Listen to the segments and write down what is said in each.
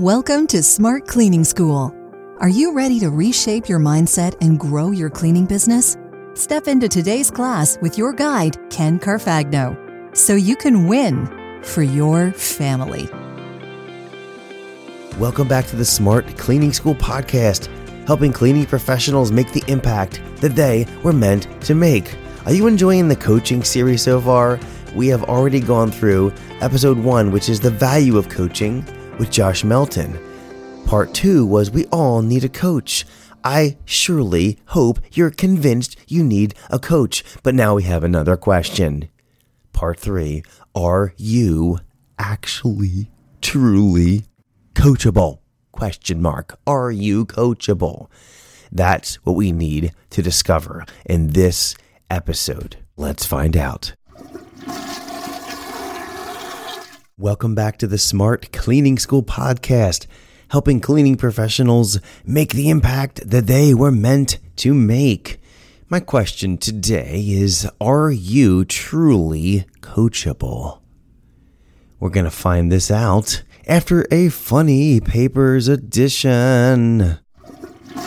Welcome to Smart Cleaning School. Are you ready to reshape your mindset and grow your cleaning business? Step into today's class with your guide, Ken Carfagno, so you can win for your family. Welcome back to the Smart Cleaning School podcast, helping cleaning professionals make the impact that they were meant to make. Are you enjoying the coaching series so far? We have already gone through episode one, which is the value of coaching with Josh Melton. Part two was We All Need a Coach. I surely hope you're convinced you need a coach. But now we have another question. Part three Are you actually, truly coachable? Question mark. Are you coachable? That's what we need to discover in this episode. Let's find out. Welcome back to the Smart Cleaning School podcast, helping cleaning professionals make the impact that they were meant to make. My question today is Are you truly coachable? We're going to find this out after a funny papers edition. All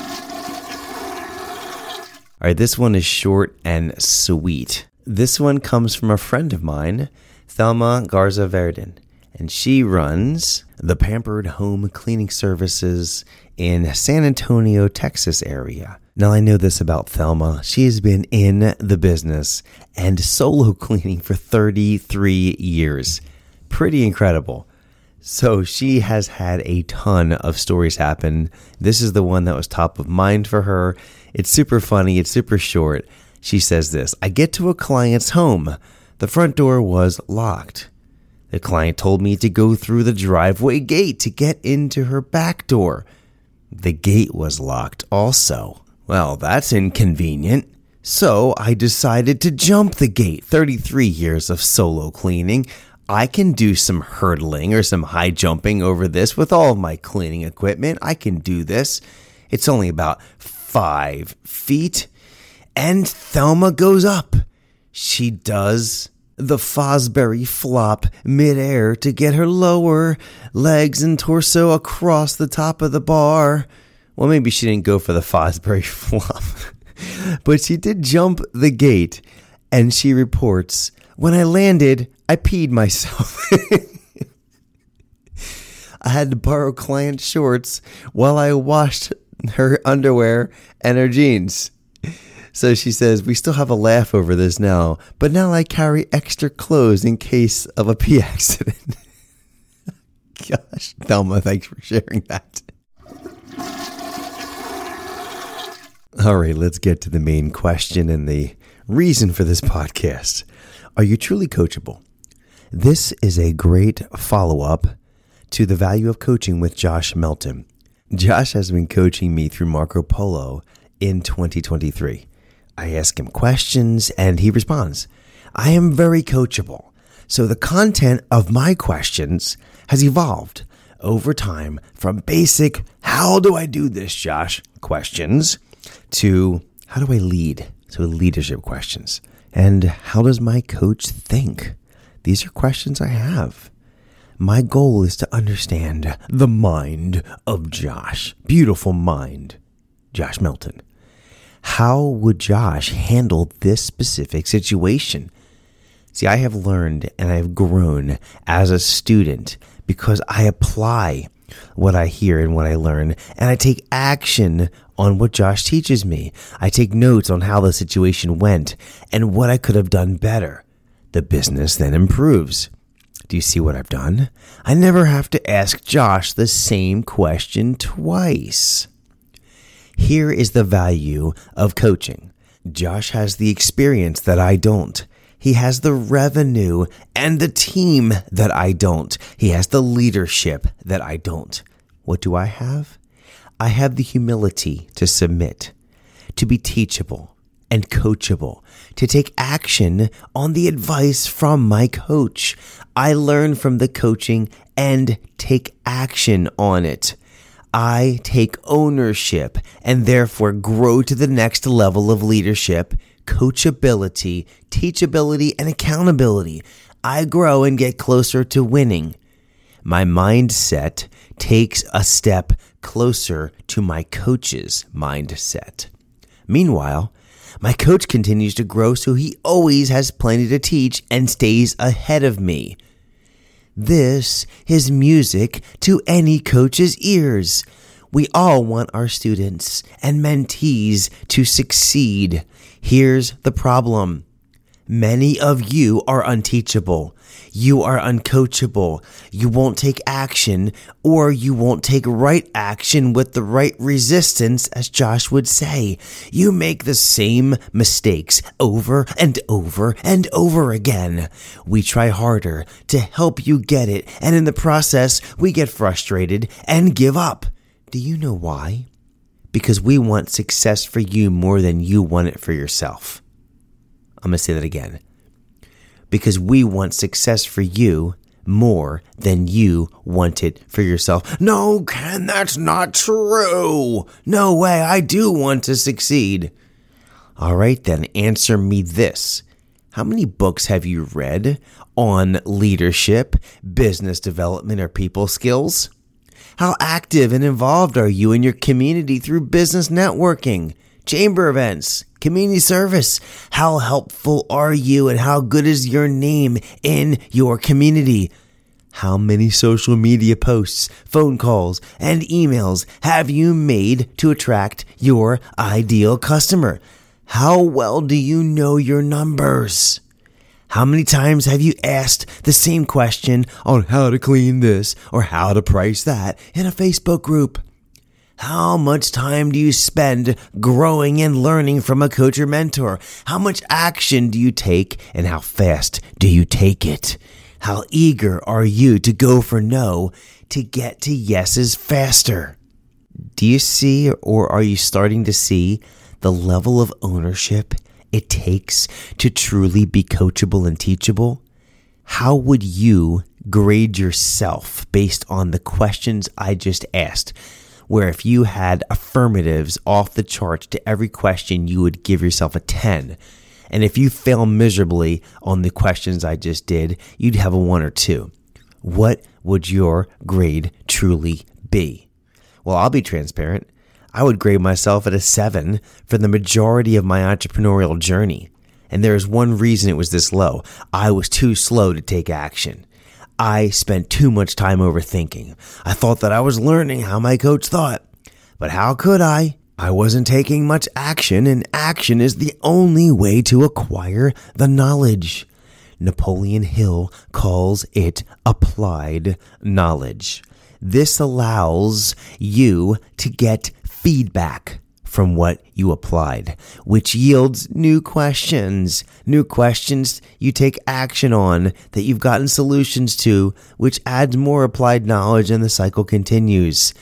right, this one is short and sweet. This one comes from a friend of mine, Thelma Garza Verdin and she runs the Pampered Home Cleaning Services in San Antonio, Texas area. Now, I know this about Thelma. She has been in the business and solo cleaning for 33 years. Pretty incredible. So, she has had a ton of stories happen. This is the one that was top of mind for her. It's super funny, it's super short. She says this I get to a client's home. The front door was locked. The client told me to go through the driveway gate to get into her back door. The gate was locked also. Well, that's inconvenient. So I decided to jump the gate. 33 years of solo cleaning. I can do some hurdling or some high jumping over this with all of my cleaning equipment. I can do this. It's only about five feet. And Thelma goes up. She does the Fosbury flop midair to get her lower legs and torso across the top of the bar. Well, maybe she didn't go for the Fosbury flop, but she did jump the gate. And she reports, when I landed, I peed myself. I had to borrow client shorts while I washed her underwear and her jeans. So she says, We still have a laugh over this now, but now I carry extra clothes in case of a pee accident. Gosh, Thelma, thanks for sharing that. All right, let's get to the main question and the reason for this podcast. Are you truly coachable? This is a great follow up to the value of coaching with Josh Melton. Josh has been coaching me through Marco Polo in 2023. I ask him questions and he responds. I am very coachable. So the content of my questions has evolved over time from basic, how do I do this, Josh, questions to how do I lead? So leadership questions. And how does my coach think? These are questions I have. My goal is to understand the mind of Josh. Beautiful mind. Josh Melton. How would Josh handle this specific situation? See, I have learned and I've grown as a student because I apply what I hear and what I learn, and I take action on what Josh teaches me. I take notes on how the situation went and what I could have done better. The business then improves. Do you see what I've done? I never have to ask Josh the same question twice. Here is the value of coaching. Josh has the experience that I don't. He has the revenue and the team that I don't. He has the leadership that I don't. What do I have? I have the humility to submit, to be teachable and coachable, to take action on the advice from my coach. I learn from the coaching and take action on it. I take ownership and therefore grow to the next level of leadership, coachability, teachability, and accountability. I grow and get closer to winning. my mindset takes a step closer to my coach's mindset. Meanwhile, my coach continues to grow, so he always has plenty to teach and stays ahead of me. This is music to any coach's ears. We all want our students and mentees to succeed. Here's the problem. Many of you are unteachable. You are uncoachable. You won't take action or you won't take right action with the right resistance, as Josh would say. You make the same mistakes over and over and over again. We try harder to help you get it, and in the process, we get frustrated and give up. Do you know why? Because we want success for you more than you want it for yourself. I'm going to say that again because we want success for you more than you want it for yourself. No, Ken, that's not true. No way, I do want to succeed. All right, then answer me this. How many books have you read on leadership, business development, or people skills? How active and involved are you in your community through business networking? chamber events, community service. How helpful are you and how good is your name in your community? How many social media posts, phone calls, and emails have you made to attract your ideal customer? How well do you know your numbers? How many times have you asked the same question on how to clean this or how to price that in a Facebook group? How much time do you spend growing and learning from a coach or mentor? How much action do you take and how fast do you take it? How eager are you to go for no to get to yeses faster? Do you see or are you starting to see the level of ownership it takes to truly be coachable and teachable? How would you grade yourself based on the questions I just asked? Where if you had affirmatives off the charts to every question, you would give yourself a 10. And if you fail miserably on the questions I just did, you'd have a one or two. What would your grade truly be? Well, I'll be transparent. I would grade myself at a seven for the majority of my entrepreneurial journey. And there is one reason it was this low. I was too slow to take action. I spent too much time overthinking. I thought that I was learning how my coach thought. But how could I? I wasn't taking much action, and action is the only way to acquire the knowledge. Napoleon Hill calls it applied knowledge. This allows you to get feedback from what you applied, which yields new questions. New questions you take action on that you've gotten solutions to, which adds more applied knowledge and the cycle continues.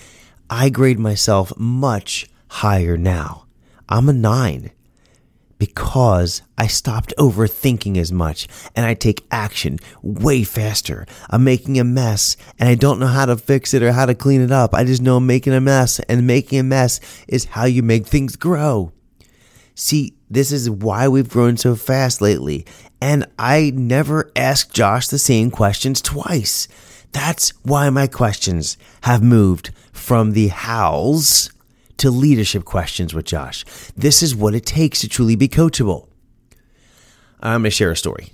I grade myself much higher now. I'm a nine because I stopped overthinking as much and I take action way faster. I'm making a mess and I don't know how to fix it or how to clean it up. I just know I'm making a mess and making a mess is how you make things grow. See, this is why we've grown so fast lately. And I never ask Josh the same questions twice. That's why my questions have moved from the hows to leadership questions with Josh. This is what it takes to truly be coachable. I'm going to share a story.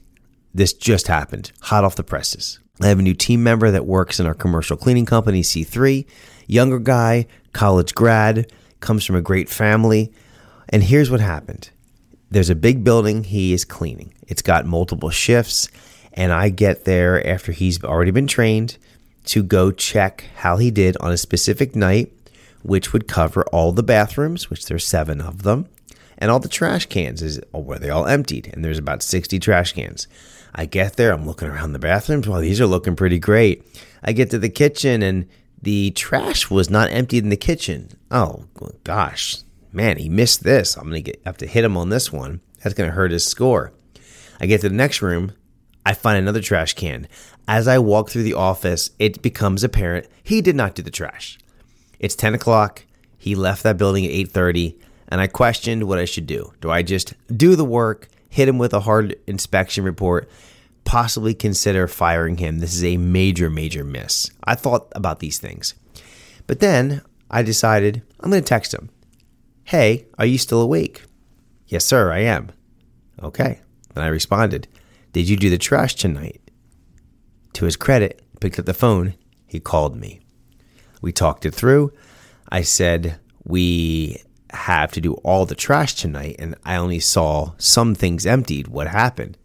This just happened, hot off the presses. I have a new team member that works in our commercial cleaning company, C3. Younger guy, college grad, comes from a great family. And here's what happened there's a big building he is cleaning, it's got multiple shifts. And I get there after he's already been trained to go check how he did on a specific night which would cover all the bathrooms, which there's seven of them, and all the trash cans is where they all emptied, and there's about 60 trash cans. I get there, I'm looking around the bathrooms. Well, these are looking pretty great. I get to the kitchen, and the trash was not emptied in the kitchen. Oh gosh, man, he missed this. I'm gonna get, have to hit him on this one. That's gonna hurt his score. I get to the next room. I find another trash can. As I walk through the office, it becomes apparent he did not do the trash. It's 10 o'clock. He left that building at 8:30, and I questioned what I should do. Do I just do the work, hit him with a hard inspection report, possibly consider firing him. This is a major, major miss. I thought about these things. But then I decided I'm going to text him. Hey, are you still awake? Yes, sir, I am. Okay. Then I responded, Did you do the trash tonight? To his credit, picked up the phone. He called me. We talked it through. I said, We have to do all the trash tonight, and I only saw some things emptied. What happened?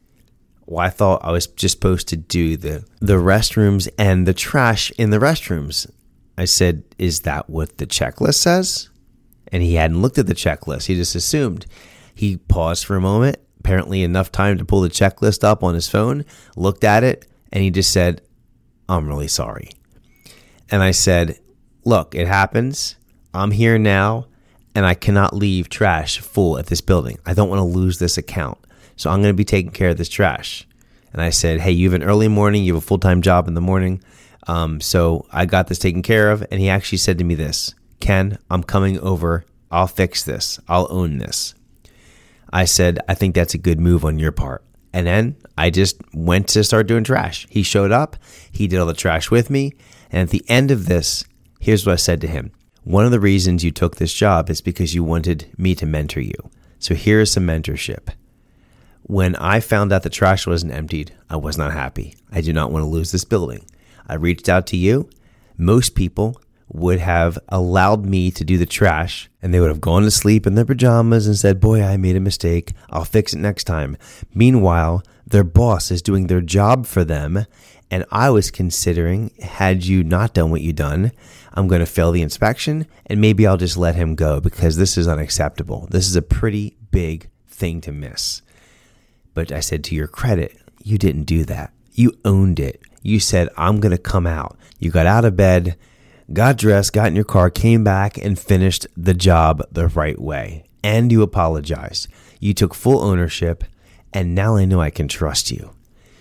Well, I thought I was just supposed to do the, the restrooms and the trash in the restrooms. I said, Is that what the checklist says? And he hadn't looked at the checklist. He just assumed. He paused for a moment, apparently enough time to pull the checklist up on his phone, looked at it, and he just said, I'm really sorry. And I said, Look, it happens. I'm here now, and I cannot leave trash full at this building. I don't want to lose this account. So I'm going to be taking care of this trash. And I said, Hey, you have an early morning, you have a full time job in the morning. Um, so I got this taken care of. And he actually said to me this Ken, I'm coming over. I'll fix this. I'll own this. I said, I think that's a good move on your part. And then I just went to start doing trash. He showed up, he did all the trash with me. And at the end of this, here's what I said to him One of the reasons you took this job is because you wanted me to mentor you. So here's some mentorship. When I found out the trash wasn't emptied, I was not happy. I do not want to lose this building. I reached out to you. Most people would have allowed me to do the trash and they would have gone to sleep in their pajamas and said, Boy, I made a mistake. I'll fix it next time. Meanwhile, their boss is doing their job for them. And I was considering, had you not done what you done, I'm going to fail the inspection and maybe I'll just let him go because this is unacceptable. This is a pretty big thing to miss. But I said, to your credit, you didn't do that. You owned it. You said, I'm going to come out. You got out of bed got dressed, got in your car, came back, and finished the job the right way. And you apologized. You took full ownership, and now I know I can trust you.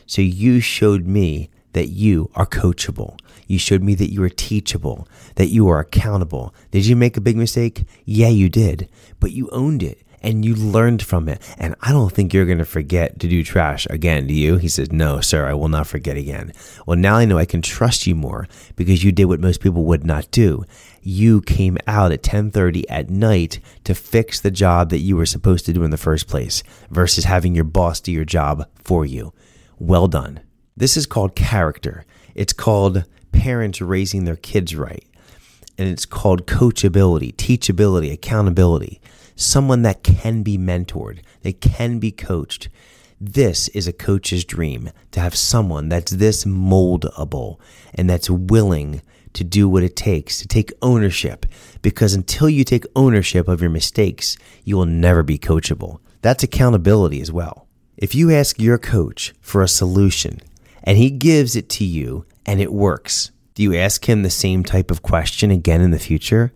So you showed me that you are coachable. You showed me that you are teachable, that you are accountable. Did you make a big mistake? Yeah, you did, but you owned it and you learned from it. And I don't think you're going to forget to do trash again, do you? He says, No, sir, I will not forget again. Well, now I know I can trust you more because you did what most people would not do. You came out at 10:30 at night to fix the job that you were supposed to do in the first place versus having your boss do your job for you. Well done. This is called character. It's called parents raising their kids right. And it's called coachability, teachability, accountability someone that can be mentored, that can be coached. This is a coach's dream to have someone that's this moldable and that's willing to do what it takes to take ownership. Because until you take ownership of your mistakes, you will never be coachable. That's accountability as well. If you ask your coach for a solution and he gives it to you and it works, do you ask him the same type of question again in the future?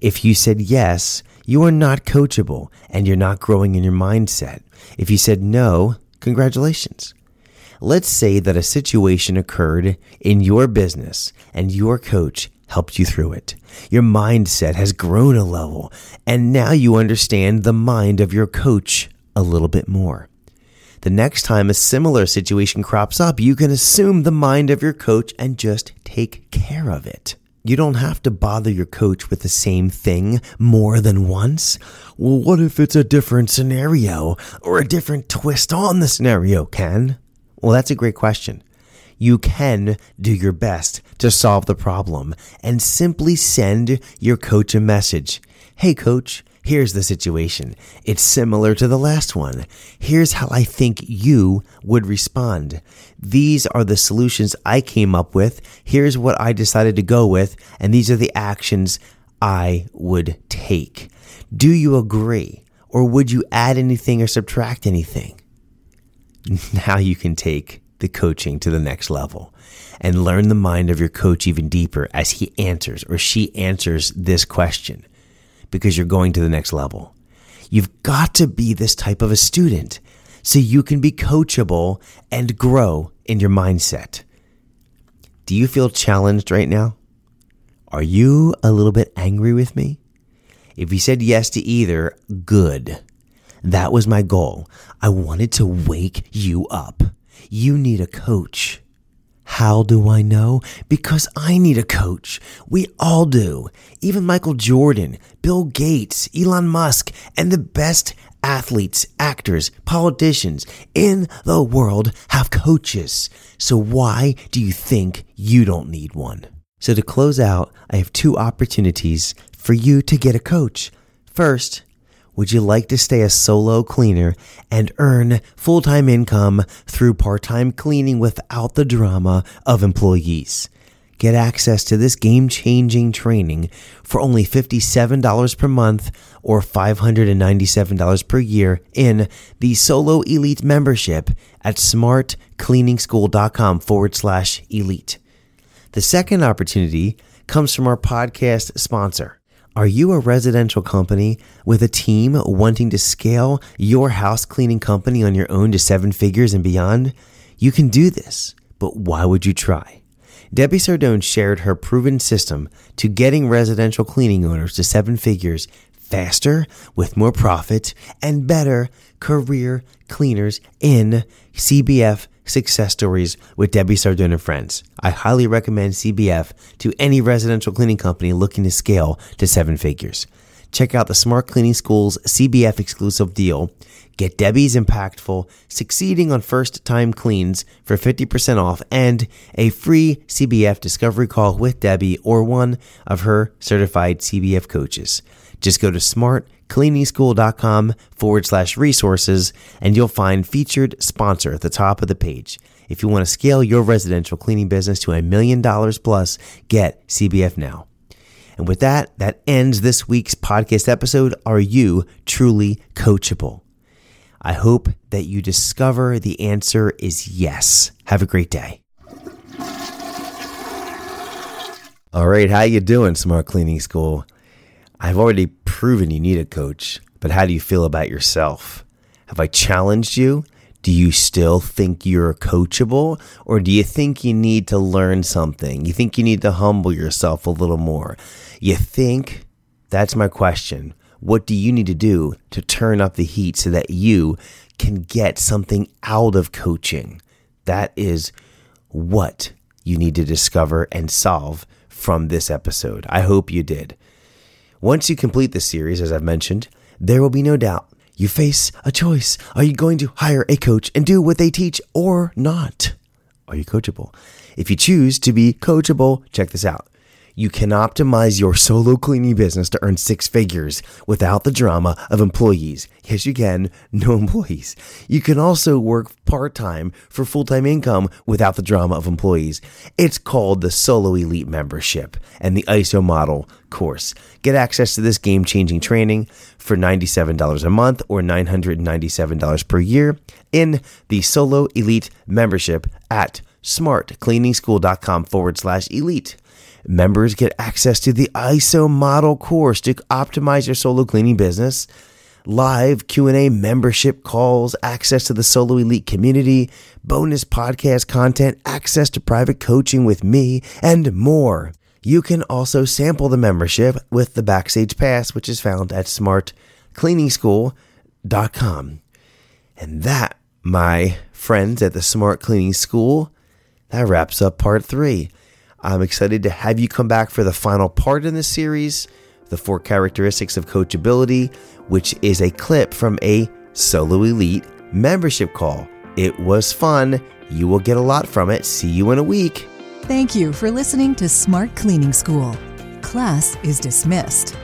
If you said yes, you are not coachable and you're not growing in your mindset. If you said no, congratulations. Let's say that a situation occurred in your business and your coach helped you through it. Your mindset has grown a level and now you understand the mind of your coach a little bit more. The next time a similar situation crops up, you can assume the mind of your coach and just take care of it. You don't have to bother your coach with the same thing more than once. Well, what if it's a different scenario or a different twist on the scenario, Ken? Well, that's a great question. You can do your best to solve the problem and simply send your coach a message. Hey, coach, Here's the situation. It's similar to the last one. Here's how I think you would respond. These are the solutions I came up with. Here's what I decided to go with. And these are the actions I would take. Do you agree? Or would you add anything or subtract anything? Now you can take the coaching to the next level and learn the mind of your coach even deeper as he answers or she answers this question because you're going to the next level. You've got to be this type of a student so you can be coachable and grow in your mindset. Do you feel challenged right now? Are you a little bit angry with me? If you said yes to either, good. That was my goal. I wanted to wake you up. you need a coach. How do I know? Because I need a coach. We all do. Even Michael Jordan, Bill Gates, Elon Musk, and the best athletes, actors, politicians in the world have coaches. So why do you think you don't need one? So to close out, I have two opportunities for you to get a coach. First, would you like to stay a solo cleaner and earn full time income through part time cleaning without the drama of employees? Get access to this game changing training for only $57 per month or $597 per year in the Solo Elite membership at smartcleaningschool.com forward slash elite. The second opportunity comes from our podcast sponsor. Are you a residential company with a team wanting to scale your house cleaning company on your own to seven figures and beyond? You can do this, but why would you try? Debbie Sardone shared her proven system to getting residential cleaning owners to seven figures faster, with more profit, and better career cleaners in CBF Success Stories with Debbie Sardone and Friends. I highly recommend CBF to any residential cleaning company looking to scale to seven figures. Check out the Smart Cleaning School's CBF exclusive deal. Get Debbie's impactful Succeeding on First Time Cleans for 50% off and a free CBF discovery call with Debbie or one of her certified CBF coaches. Just go to smartcleaningschool.com forward slash resources and you'll find featured sponsor at the top of the page. If you want to scale your residential cleaning business to a million dollars plus, get CBF now. And with that, that ends this week's podcast episode. Are you truly coachable? I hope that you discover the answer is yes. Have a great day. All right, how you doing, Smart Cleaning School? I've already proven you need a coach, but how do you feel about yourself? Have I challenged you? Do you still think you're coachable or do you think you need to learn something? You think you need to humble yourself a little more? You think? That's my question. What do you need to do to turn up the heat so that you can get something out of coaching? That is what you need to discover and solve from this episode. I hope you did. Once you complete this series, as I've mentioned, there will be no doubt you face a choice. Are you going to hire a coach and do what they teach or not? Are you coachable? If you choose to be coachable, check this out. You can optimize your solo cleaning business to earn six figures without the drama of employees. Yes, you can. No employees. You can also work part time for full time income without the drama of employees. It's called the Solo Elite membership and the ISO model course. Get access to this game changing training for $97 a month or $997 per year in the Solo Elite membership at smartcleaningschool.com forward slash elite. Members get access to the ISO model course to optimize your solo cleaning business, live Q&A membership calls, access to the Solo Elite community, bonus podcast content, access to private coaching with me, and more. You can also sample the membership with the Backstage Pass, which is found at smartcleaningschool.com. And that, my friends at the Smart Cleaning School, that wraps up part three. I'm excited to have you come back for the final part in this series, The Four Characteristics of Coachability, which is a clip from a Solo Elite membership call. It was fun. You will get a lot from it. See you in a week. Thank you for listening to Smart Cleaning School. Class is dismissed.